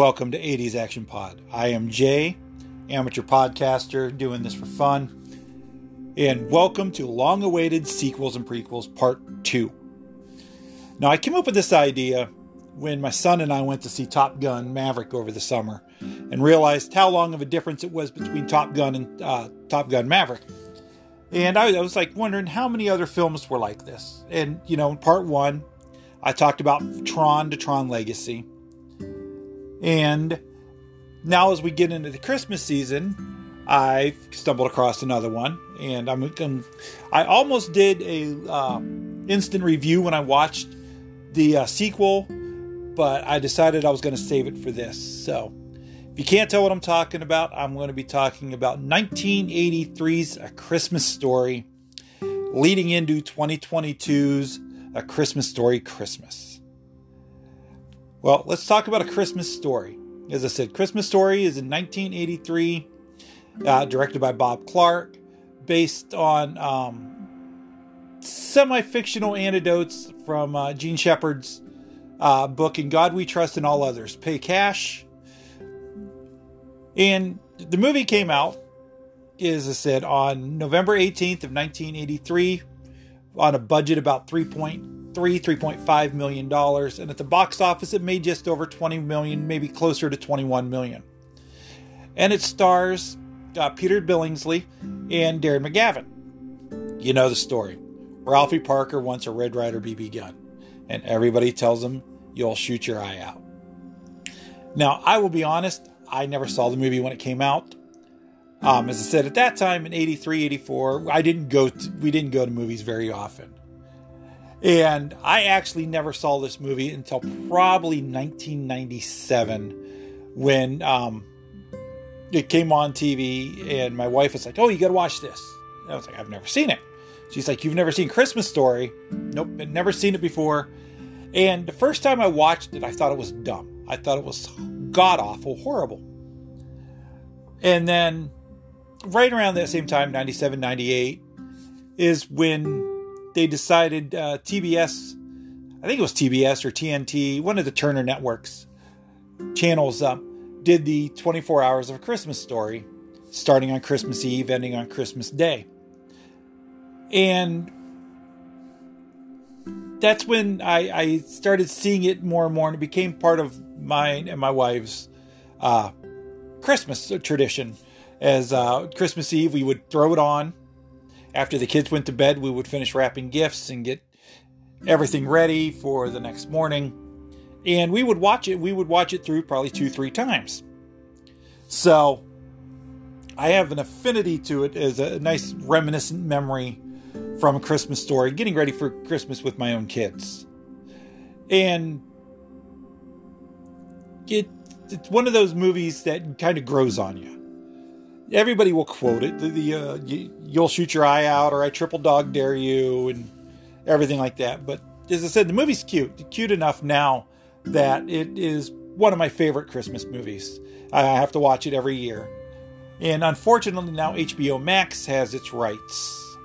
Welcome to 80s Action Pod. I am Jay, amateur podcaster doing this for fun. And welcome to long awaited sequels and prequels part 2. Now, I came up with this idea when my son and I went to see Top Gun Maverick over the summer and realized how long of a difference it was between Top Gun and uh, Top Gun Maverick. And I, I was like wondering how many other films were like this. And, you know, in part one, I talked about Tron to Tron Legacy. And now, as we get into the Christmas season, I stumbled across another one, and I'm, I'm I almost did a uh, instant review when I watched the uh, sequel, but I decided I was going to save it for this. So, if you can't tell what I'm talking about, I'm going to be talking about 1983's A Christmas Story, leading into 2022's A Christmas Story Christmas. Well, let's talk about a Christmas story. As I said, Christmas Story is in 1983, uh, directed by Bob Clark, based on um, semi fictional anecdotes from uh, Jean Shepherd's uh, book, In God We Trust and All Others Pay Cash. And the movie came out, as I said, on November 18th of 1983 on a budget about 3.3 3.5 million dollars and at the box office it made just over 20 million maybe closer to 21 million. And it stars uh, peter billingsley and darren mcgavin. You know the story. Ralphie parker wants a red ryder bb gun and everybody tells him you'll shoot your eye out. Now i will be honest i never saw the movie when it came out. Um, as I said, at that time in 83, 84, I didn't go to, we didn't go to movies very often. And I actually never saw this movie until probably 1997 when um, it came on TV and my wife was like, Oh, you got to watch this. And I was like, I've never seen it. She's like, You've never seen Christmas Story? Nope, never seen it before. And the first time I watched it, I thought it was dumb. I thought it was god awful, horrible. And then right around that same time, 97, 98, is when they decided uh, TBS, I think it was TBS or TNT, one of the Turner networks channels, uh, did the 24 hours of a Christmas story, starting on Christmas Eve, ending on Christmas Day. And that's when I, I started seeing it more and more, and it became part of mine and my wife's uh, Christmas tradition as uh, Christmas Eve, we would throw it on. After the kids went to bed, we would finish wrapping gifts and get everything ready for the next morning. And we would watch it. We would watch it through probably two, three times. So I have an affinity to it as a nice reminiscent memory from a Christmas story, getting ready for Christmas with my own kids. And it, it's one of those movies that kind of grows on you everybody will quote it. The, the uh, you, will shoot your eye out, or I triple dog dare you, and everything like that. But as I said, the movie's cute, cute enough now that it is one of my favorite Christmas movies. I have to watch it every year, and unfortunately now HBO Max has its rights,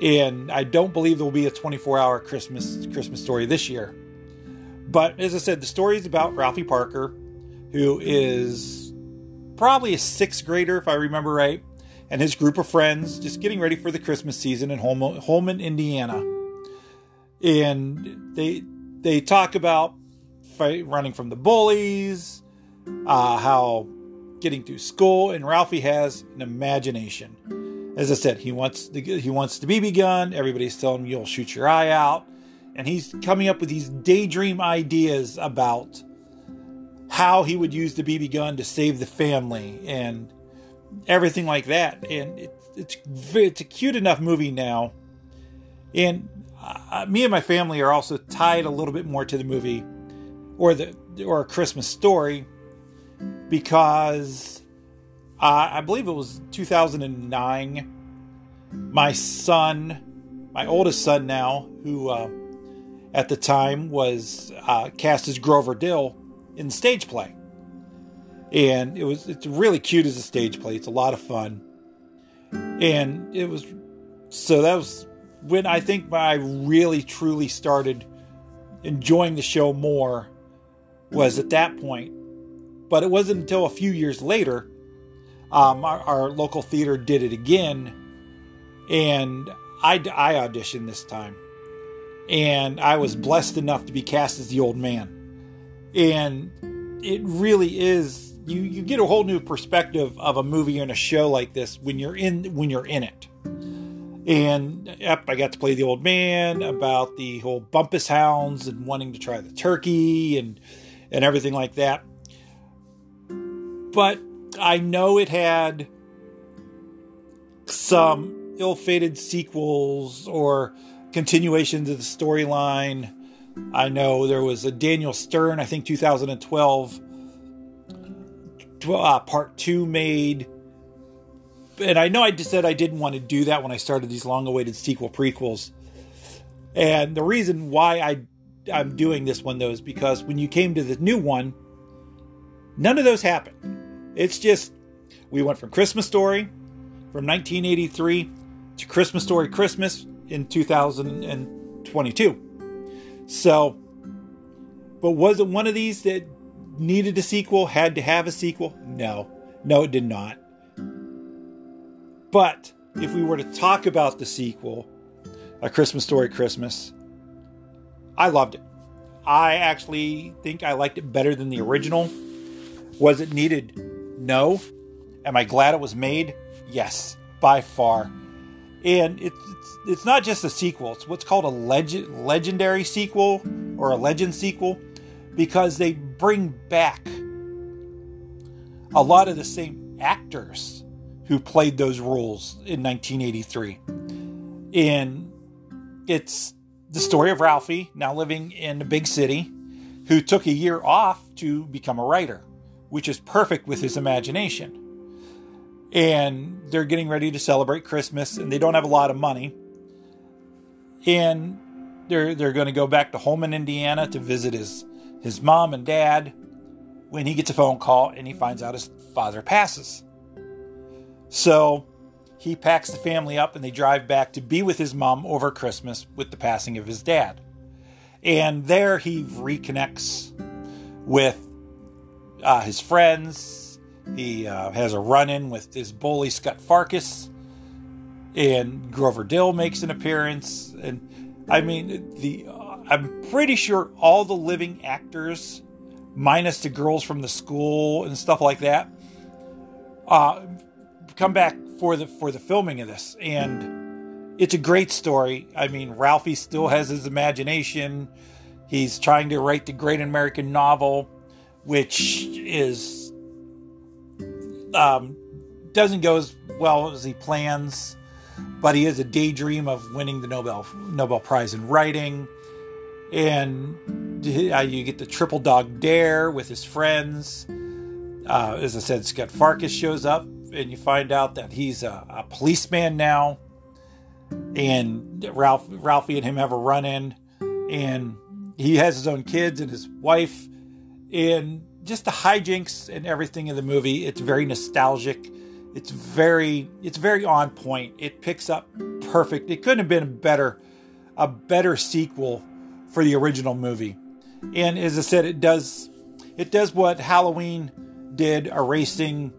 and I don't believe there will be a 24-hour Christmas Christmas story this year. But as I said, the story is about Ralphie Parker, who is probably a sixth grader, if I remember right, and his group of friends just getting ready for the Christmas season in Hohman, Indiana. And they they talk about fight, running from the bullies, uh, how getting through school, and Ralphie has an imagination. As I said, he wants the he wants the BB gun. Everybody's telling him you'll shoot your eye out, and he's coming up with these daydream ideas about how he would use the BB gun to save the family and everything like that. And it, it's it's a cute enough movie now. And uh, me and my family are also tied a little bit more to the movie or the or a Christmas story because uh, I believe it was 2009. My son, my oldest son now, who uh, at the time was uh, cast as Grover Dill in stage play. And it was it's really cute as a stage play. It's a lot of fun. And it was so that was when I think I really truly started enjoying the show more was at that point But it wasn't until a few years later, um, our, our, local theater did it again, and I, I auditioned this time, and I was blessed enough to be cast as the old man, and it really is you you get a whole new perspective of a movie and a show like this when you're in when you're in it. And yep, I got to play the old man about the whole Bumpus hounds and wanting to try the turkey and and everything like that. But I know it had some ill-fated sequels or continuations of the storyline. I know there was a Daniel Stern, I think 2012 uh, part two made. And I know I just said I didn't want to do that when I started these long awaited sequel prequels. And the reason why I I'm doing this one though is because when you came to the new one, none of those happened. It's just we went from Christmas Story from 1983 to Christmas Story Christmas in 2022. So, but was it one of these that needed a sequel, had to have a sequel? No. No, it did not. But if we were to talk about the sequel, A Christmas Story Christmas, I loved it. I actually think I liked it better than the original. Was it needed? No. Am I glad it was made? Yes, by far. And it's it's, not just a sequel, it's what's called a legend, legendary sequel or a legend sequel because they bring back a lot of the same actors who played those roles in 1983. And it's the story of Ralphie, now living in a big city, who took a year off to become a writer, which is perfect with his imagination. And they're getting ready to celebrate Christmas, and they don't have a lot of money. And they're they're going to go back to Hohman, Indiana, to visit his his mom and dad when he gets a phone call and he finds out his father passes. So he packs the family up and they drive back to be with his mom over Christmas with the passing of his dad. And there he reconnects with uh, his friends. He uh, has a run in with his bully, Scott Farkus. And Grover Dill makes an appearance. And I mean, the I'm pretty sure all the living actors, minus the girls from the school and stuff like that, uh, come back for the for the filming of this, and it's a great story. I mean, Ralphie still has his imagination. He's trying to write the great American novel, which is um, doesn't go as well as he plans, but he has a daydream of winning the Nobel Nobel Prize in writing and uh, you get the triple dog dare with his friends. Uh, as I said, Scott Farkus shows up, and you find out that he's a, a policeman now. And Ralph, Ralphie and him have a run in, and he has his own kids and his wife, and just the hijinks and everything in the movie. It's very nostalgic. It's very, it's very on point. It picks up perfect. It couldn't have been a better, a better sequel for the original movie. And as I said, it does it does what Halloween did, erasing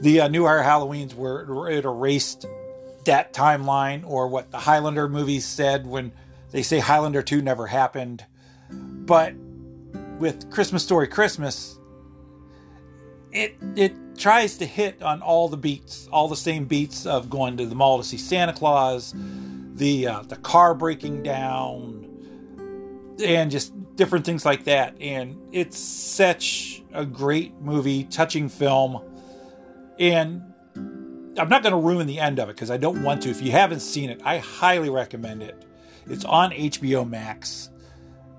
the uh, newer Halloweens where it erased that timeline, or what the Highlander movies said when they say Highlander 2 never happened. But with Christmas Story Christmas, it it tries to hit on all the beats, all the same beats of going to the mall to see Santa Claus, the uh, the car breaking down, and just different things like that. And it's such a great movie, touching film, and I'm not going to ruin the end of it because I don't want to. If you haven't seen it, I highly recommend it. It's on HBO Max,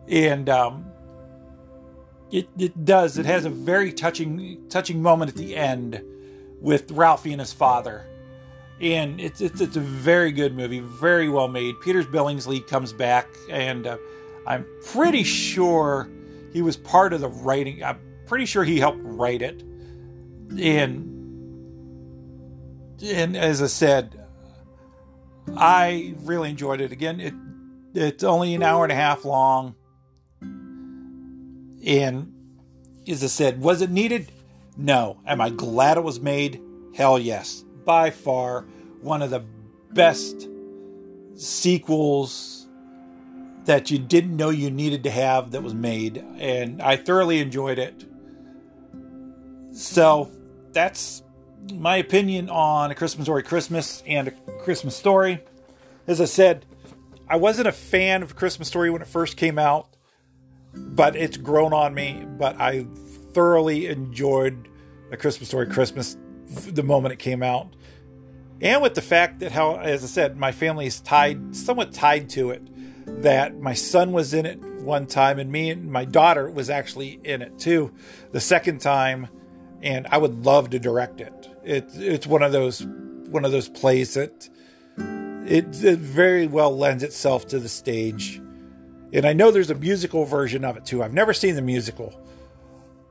and um, it it does. It has a very touching touching moment at the end with Ralphie and his father and it's, it's it's a very good movie, very well made. Peter's Billingsley comes back, and uh, I'm pretty sure he was part of the writing. I'm pretty sure he helped write it, and and as I said, I really enjoyed it. Again, it it's only an hour and a half long, and as I said, was it needed? No. Am I glad it was made? Hell yes. By far, one of the best sequels that you didn't know you needed to have that was made. And I thoroughly enjoyed it. So that's my opinion on A Christmas Story Christmas and A Christmas Story. As I said, I wasn't a fan of Christmas Story when it first came out, but it's grown on me. But I thoroughly enjoyed A Christmas Story Christmas the moment it came out. And with the fact that how, as I said, my family is tied, somewhat tied to it. That my son was in it one time, and me and my daughter was actually in it too, the second time. And I would love to direct it. It it's one of those one of those plays that it, it very well lends itself to the stage. And I know there's a musical version of it too. I've never seen the musical,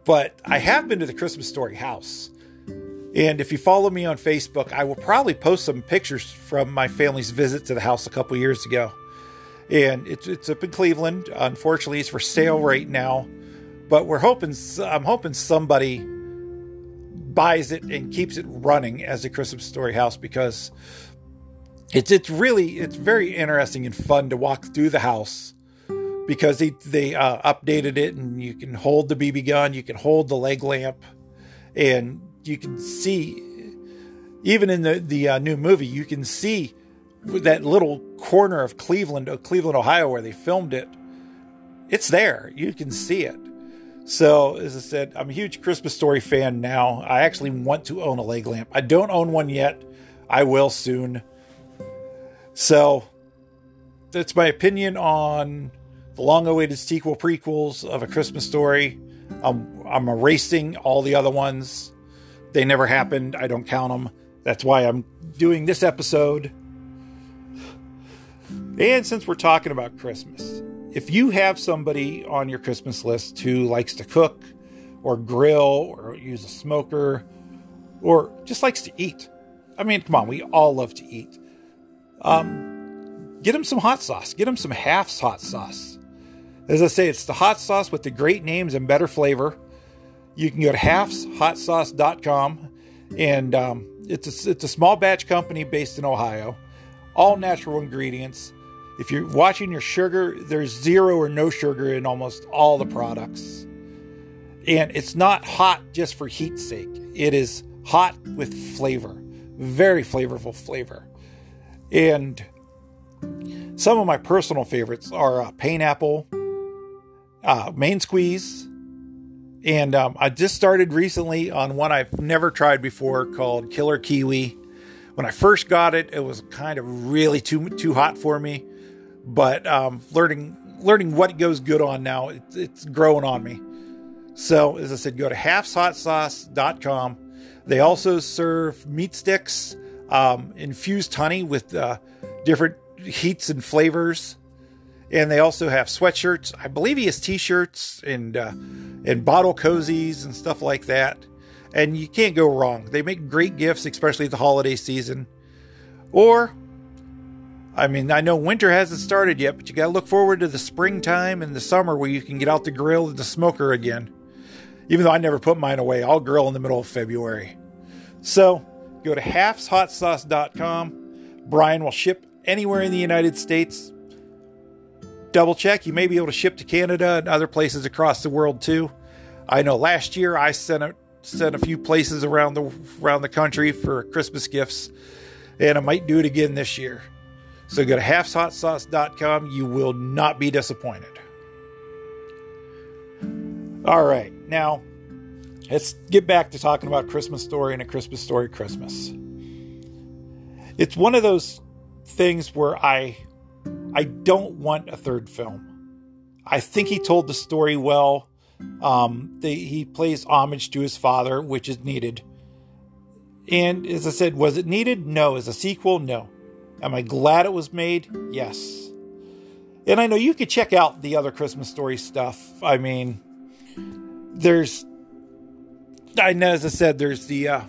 but I have been to the Christmas Story house. And if you follow me on Facebook, I will probably post some pictures from my family's visit to the house a couple years ago. And it's it's up in Cleveland. Unfortunately, it's for sale right now, but we're hoping I'm hoping somebody buys it and keeps it running as a Christmas Story house because it's it's really it's very interesting and fun to walk through the house because they they uh, updated it and you can hold the BB gun, you can hold the leg lamp, and you can see even in the the uh, new movie you can see that little corner of Cleveland, uh, Cleveland, Ohio, where they filmed it. It's there. You can see it. So, as I said, I'm a huge Christmas Story fan now. I actually want to own a leg lamp. I don't own one yet. I will soon. So that's my opinion on the long-awaited sequel prequels of A Christmas Story. I'm, I'm erasing all the other ones. They never happened. I don't count them. That's why I'm doing this episode. And since we're talking about Christmas, if you have somebody on your Christmas list who likes to cook or grill or use a smoker or just likes to eat, I mean, come on, we all love to eat. Um, get them some hot sauce. Get them some Half's hot sauce. As I say, it's the hot sauce with the great names and better flavor. You can go to halfshotsauce.com, and um, it's a, it's a small batch company based in Ohio, all natural ingredients. If you're watching your sugar, there's zero or no sugar in almost all the products. And it's not hot just for heat's sake. It is hot with flavor, very flavorful flavor. And some of my personal favorites are uh, Painapple, uh, Main Squeeze, and um, I just started recently on one I've never tried before called Killer Kiwi. When I first got it, it was kind of really too too hot for me, but um, learning learning what goes good on now, it's, it's growing on me. So as I said, go to halfshotsauce.com. They also serve meat sticks um, infused honey with uh, different heats and flavors. And they also have sweatshirts. I believe he has t-shirts and uh, and bottle cozies and stuff like that. And you can't go wrong. They make great gifts, especially at the holiday season. Or, I mean, I know winter hasn't started yet, but you got to look forward to the springtime and the summer where you can get out the grill and the smoker again. Even though I never put mine away, I'll grill in the middle of February. So, Go to halfshotsauce.com. Brian will ship anywhere in the United States. Double check. You may be able to ship to Canada and other places across the world too. I know last year I sent a, sent a few places around the around the country for Christmas gifts, and I might do it again this year. So go to halfshotsauce.com. You will not be disappointed. All right. Now, let's get back to talking about Christmas Story and a Christmas Story Christmas. It's one of those things where I I don't want a third film. I think he told the story well. Um, the, he plays homage to his father, which is needed. And as I said, was it needed? No. As a sequel, no. Am I glad it was made? Yes. And I know you could check out the other Christmas story stuff. I mean, there's I know, as I said, there's the uh,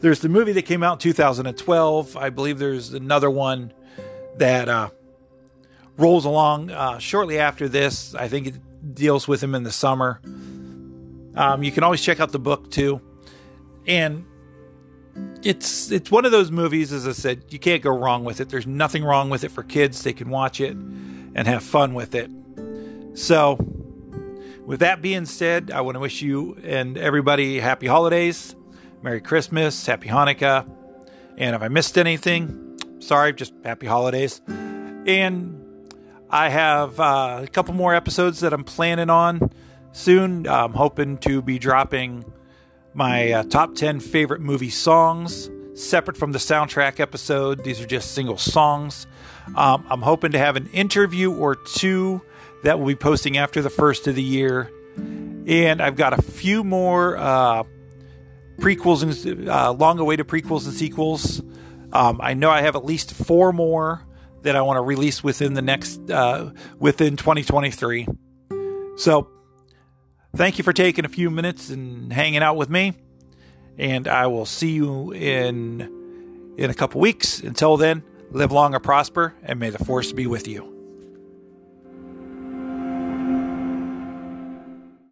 there's the movie that came out in 2012. I believe there's another one that uh, rolls along uh, shortly after this. I think it deals with him in the summer. Um, you can always check out the book too, and it's it's one of those movies. As I said, you can't go wrong with it. There's nothing wrong with it for kids. They can watch it and have fun with it. So, with that being said, I want to wish you and everybody happy holidays, Merry Christmas, Happy Hanukkah, and if I missed anything, sorry, just happy holidays. And I have uh, a couple more episodes that I'm planning on soon. I'm hoping to be dropping my uh, top 10 favorite movie songs separate from the soundtrack episode. These are just single songs. Um, I'm hoping to have an interview or two that we'll be posting after the first of the year. And I've got a few more uh, prequels and uh, long awaited prequels and sequels. Um, I know I have at least four more that I want to release within the next uh, within 2023. So, thank you for taking a few minutes and hanging out with me, and I will see you in in a couple weeks. Until then, live long and prosper, and may the force be with you.